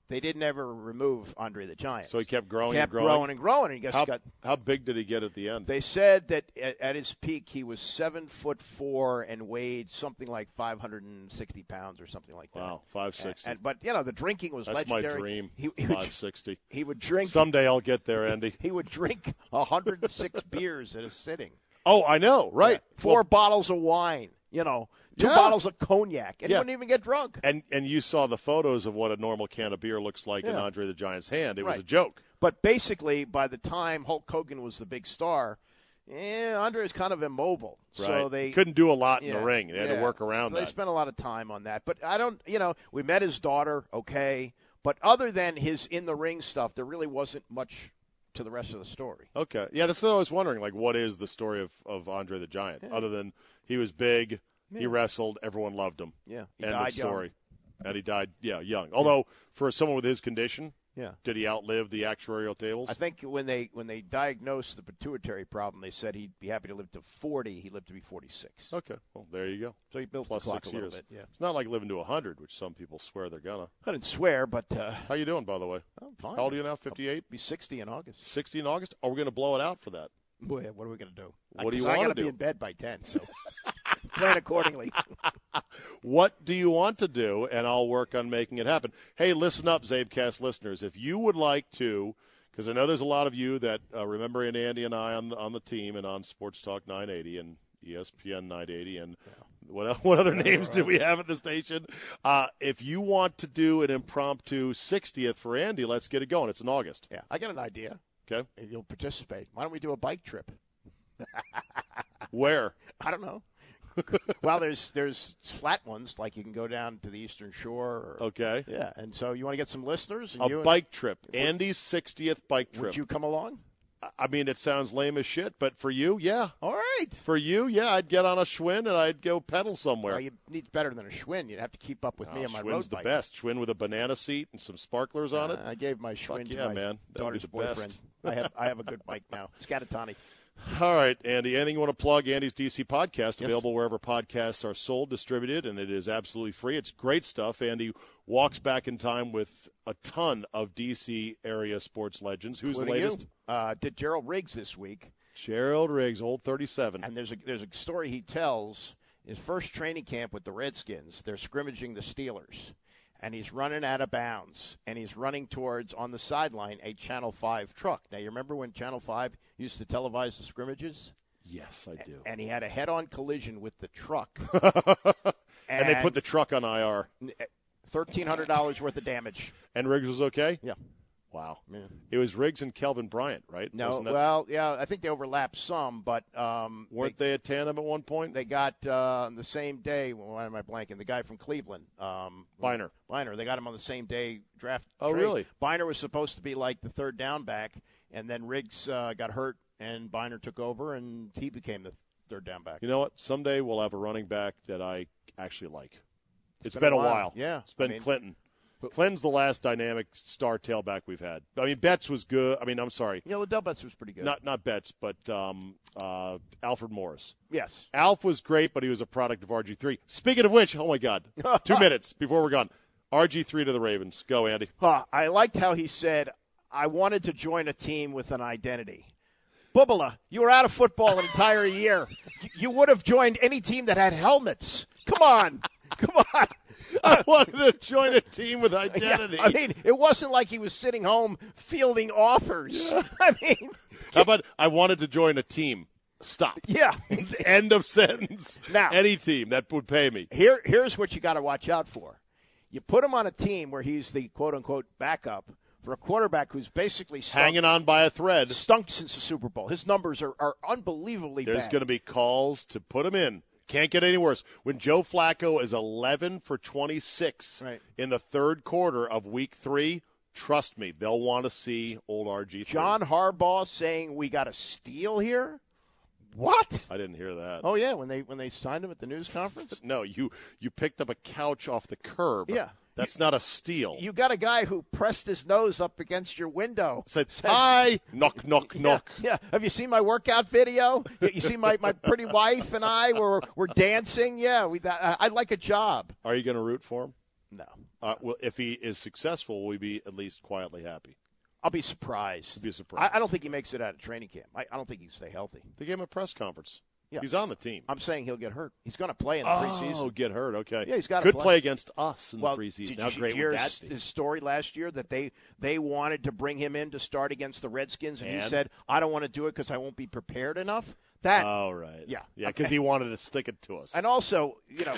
They didn't ever remove Andre the Giant. So he kept growing kept and growing. and growing. And he How, got how big did he get at the end? they said that at, at his peak he was seven foot four and weighed something like five hundred and sixty pounds or something like that. wow, 560. But you know the drinking was That's my dream. He, he, would, 560. he would drink. Someday I'll get there, Andy. <laughs> he would drink hundred and six <laughs> beers at a sitting. Oh, I know, right. Four Well, bottles of wine. You know, two Yeah. bottles of cognac, and Yeah. he wouldn't even get drunk. and and you saw the photos of what a normal can of beer looks like in Andre the Giant's hand. It was a joke. But basically, by the time Hulk Hogan was the big star, yeah, Andre is kind of immobile. Right. So they couldn't do a lot in Yeah, the ring. They had yeah. to work around so They spent a lot of time on that. But I don't, you know, we met his daughter, okay. But other than his in the ring stuff, there really wasn't much to the rest of the story. Okay. Yeah, that's what I was wondering. Like, what is the story of, of Andre the Giant? Other than he was big, he wrestled, everyone loved him. Yeah, he End died of story. young. And he died, yeah, young. Although, for someone with his condition, Yeah. did he outlive the actuarial tables? I think when they when they diagnosed the pituitary problem, they said he'd be happy to live to 40. He lived to be 46. okay. Well, there you go. So he built Plus the clock six a little years. bit. Yeah. It's not like living to 100, which some people swear they're gonna. I didn't swear, but uh, How you doing, by the way? I'm fine. How old are you now? 58? Be 60 in August. 60 in August? Are we going to blow it out for that? Boy, what are we going to do? What do you wanna do? I gotta do? be in bed by 10. So. <laughs> plan accordingly. <laughs> What do you want to do? And I'll work on making it happen. Hey, listen up, Czabecast listeners. If you would like to, because I know there's a lot of you that uh, remember Andy and I on the, on the team and on Sports Talk 980 and ESPN 980 and what <laughs> what other names do we have at the station? Uh, if you want to do an impromptu 60th for Andy, let's get it going. It's in August. Yeah, I got an idea. Okay, If you'll participate, why don't we do a bike trip? <laughs> where? I don't know. <laughs> well, there's there's flat ones like you can go down to the Eastern Shore. Or, Okay, Yeah, and so you want to get some listeners? And a you and- bike trip. Andy's 60th bike trip. Would you come along? I mean, it sounds lame as shit, but for you, yeah. All right. For you, yeah, I'd get on a Schwinn and I'd go pedal somewhere. Well, you need better than a Schwinn. You'd have to keep up with me Oh, on my Schwinn's road the bike. best. Schwinn with a banana seat and some sparklers on it. Uh, I gave my Schwinn Fuck to yeah, my man. Would be daughter's the boyfriend. I have I have a <laughs> good bike now. Scattante. All right, Andy. Anything you want to plug? Andy's DC podcast available wherever podcasts are sold, distributed, and it is absolutely free. It's great stuff. Andy walks back in time with a ton of DC area sports legends. Who's the Including latest? Uh, did Gerald Riggs this week, Gerald Riggs, old thirty-seven. and there's a there's a story he tells. His first training camp with the Redskins, they're scrimmaging the Steelers, and he's running out of bounds, and he's running towards on the sideline a Channel Five truck. Now you remember when Channel Five used to televise the scrimmages, yes, I do. and he had a head-on collision with the truck, <laughs> And they put the truck on IR. Eh, thirteen hundred dollars worth of damage. And Riggs was okay. Yeah. Wow. Yeah. It was Riggs and Kelvin Bryant, right? No, that- well, yeah, I think they overlapped some, but um, weren't they, a tandem at one point? they got uh, on the same day. Why am I blanking? The guy from Cleveland, um, Byner. Byner. They got him on the same day draft. Oh, trade. really? Byner was supposed to be like the third down back, and then Riggs uh, got hurt, and Byner took over, and he became the third down back. You know what? Someday we'll have a running back that I actually like. it's been been, a a while. while. Yeah. It's been I mean- Clinton. Clinton's the last dynamic star tailback we've had. I mean, Betts was good. I mean, I'm sorry. Yeah, Ladell Betts was pretty good. Not not Betts, but um, uh, Alfred Morris. yes. Alf was great, but he was a product of RG3. Speaking of which, oh my God, <laughs> two minutes before we're gone. RG3 to the Ravens. Go, Andy. Huh, I liked how he said, I wanted to join a team with an identity. Bubala, you were out of football an entire year. <laughs> You would have joined any team that had helmets. Come on. <laughs> Come on. I wanted to join a team with Yeah, identity. I mean, it wasn't like he was sitting home fielding offers. <laughs> I mean, How about I wanted to join a team? Stop. yeah. <laughs> End of sentence. Now- any team that would pay me. Here, here's what you got to watch out for. You put him on a team where he's the quote unquote backup for a quarterback who's basically stunk, Hanging on by a thread. stunk since the Super Bowl. His numbers are, are unbelievably There's going to be calls to put him in. Can't get any worse. When Joe Flacco is 11 for 26 Right. in the third quarter of week three, trust me, they'll want to see old RG3. John Harbaugh saying we got a steal here. What? I didn't hear that. Oh yeah, when they when they signed him at the news conference. <laughs> No, you you picked up a couch off the curb. Yeah. That's not a steal. You got a guy who pressed his nose up against your window. said, hi, knock, knock, <laughs> knock. Yeah, yeah. Have you seen my workout video? You see my, my pretty wife and I were we're dancing. Yeah, we. I, I'd like a job. Are you going to root for him? No, Uh, well, if he is successful, will we be at least quietly happy? I'll be surprised. Be surprised. I, I don't think he makes it out of training camp. I, I don't think he can stay healthy. They gave him a press conference. Yeah. He's on the team. I'm saying he'll get hurt. He's going to play in the preseason. Oh, preseason. get hurt. Okay. Yeah, he's gotta Could play. play. against us in Well, the preseason. did How you great hear that his, story last year that they they wanted to bring him in to start against the Redskins, and, he said, "I don't want to do it because I won't be prepared enough." That Oh, right. Yeah. Yeah, because he wanted to stick it to us. and also, you know,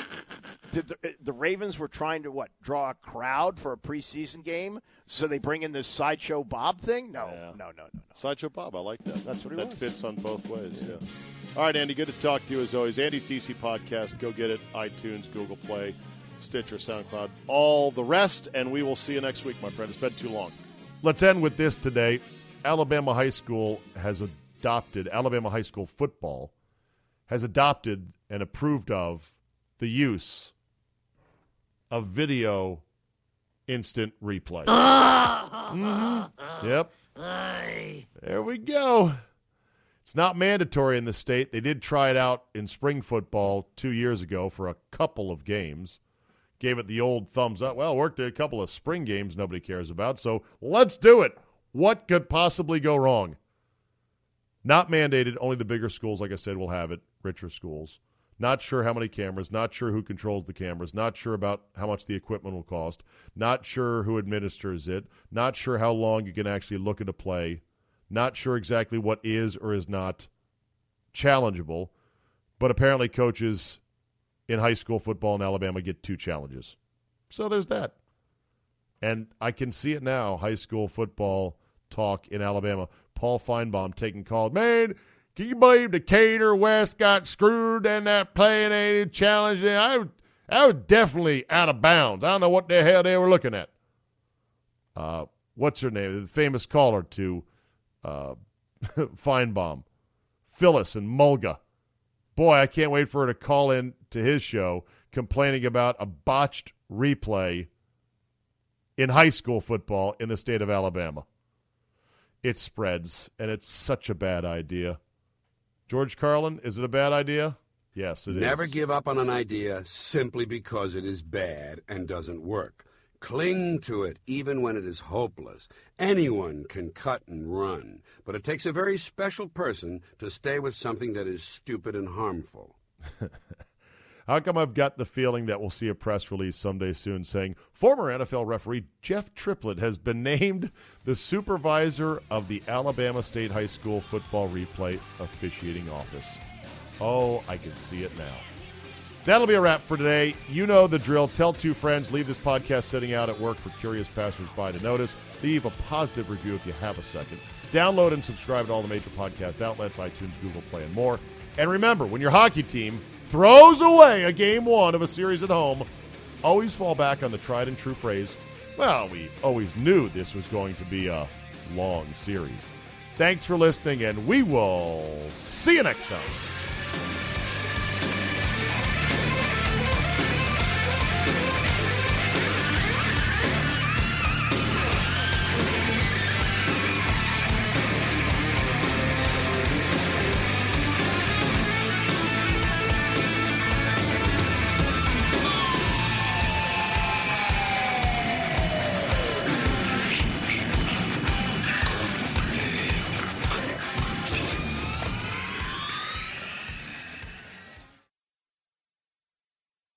the, the, the Ravens were trying to what draw a crowd for a preseason game, so they bring in this sideshow Bob thing. No, Yeah. no, no, no, no. Sideshow Bob, I like that. That's what he That was. fits on both ways. Yeah. All right, Andy. Good to talk to you as always. Andy's DC podcast. Go get it. iTunes, Google Play, Stitcher, SoundCloud, all the rest, and we will see you next week, my friend. It's been too long. Let's end with this today. Alabama High School has adopted, Alabama High School football has adopted and approved of the use of video instant replay. <laughs> Mhm. Yep. There we go. It's not mandatory in the state. They did try it out in spring football two years ago for a couple of games. Gave it the old thumbs up. Well, worked a couple of spring games nobody cares about, so let's do it. What could possibly go wrong? Not mandated. Only the bigger schools, like I said, will have it. Richer schools. Not sure how many cameras, not sure who controls the cameras, not sure about how much the equipment will cost, not sure who administers it, not sure how long you can actually look at a play, not sure exactly what is or is not challengeable, but apparently coaches in high school football in Alabama get two challenges. So there's that. And I can see it now, high school football talk in Alabama. Paul Finebaum taking calls. Man, can you believe Decatur West got screwed in that playing aid challenge? I, I was definitely out of bounds. I don't know what the hell they were looking at. Uh, what's her name? The famous caller to uh, <laughs> Finebaum, Phyllis and Mulga. Boy, I can't wait for her to call in to his show complaining about a botched replay in high school football in the state of Alabama. It spreads, and it's such a bad idea. George Carlin, is it a bad idea? Yes, it Never is. give up on an idea simply because it is bad and doesn't work. Cling to it even when it is hopeless. Anyone can cut and run, but it takes a very special person to stay with something that is stupid and harmful. <laughs> How come I've got the feeling that we'll see a press release someday soon saying former NFL referee Jeff Triplett has been <laughs> named the supervisor of the Alabama State High School football replay officiating office? Oh, I can see it now. That'll be a wrap for today. You know the drill. Tell two friends. Leave this podcast sitting out at work for curious passersby to notice. Leave a positive review if you have a second. Download and subscribe to all the major podcast outlets, iTunes, Google Play, and more. And remember, when your hockey team throws away a game one of a series at home, always fall back on the tried and true phrase, well, we always knew this was going to be a long series. Thanks for listening, and we will see you next time.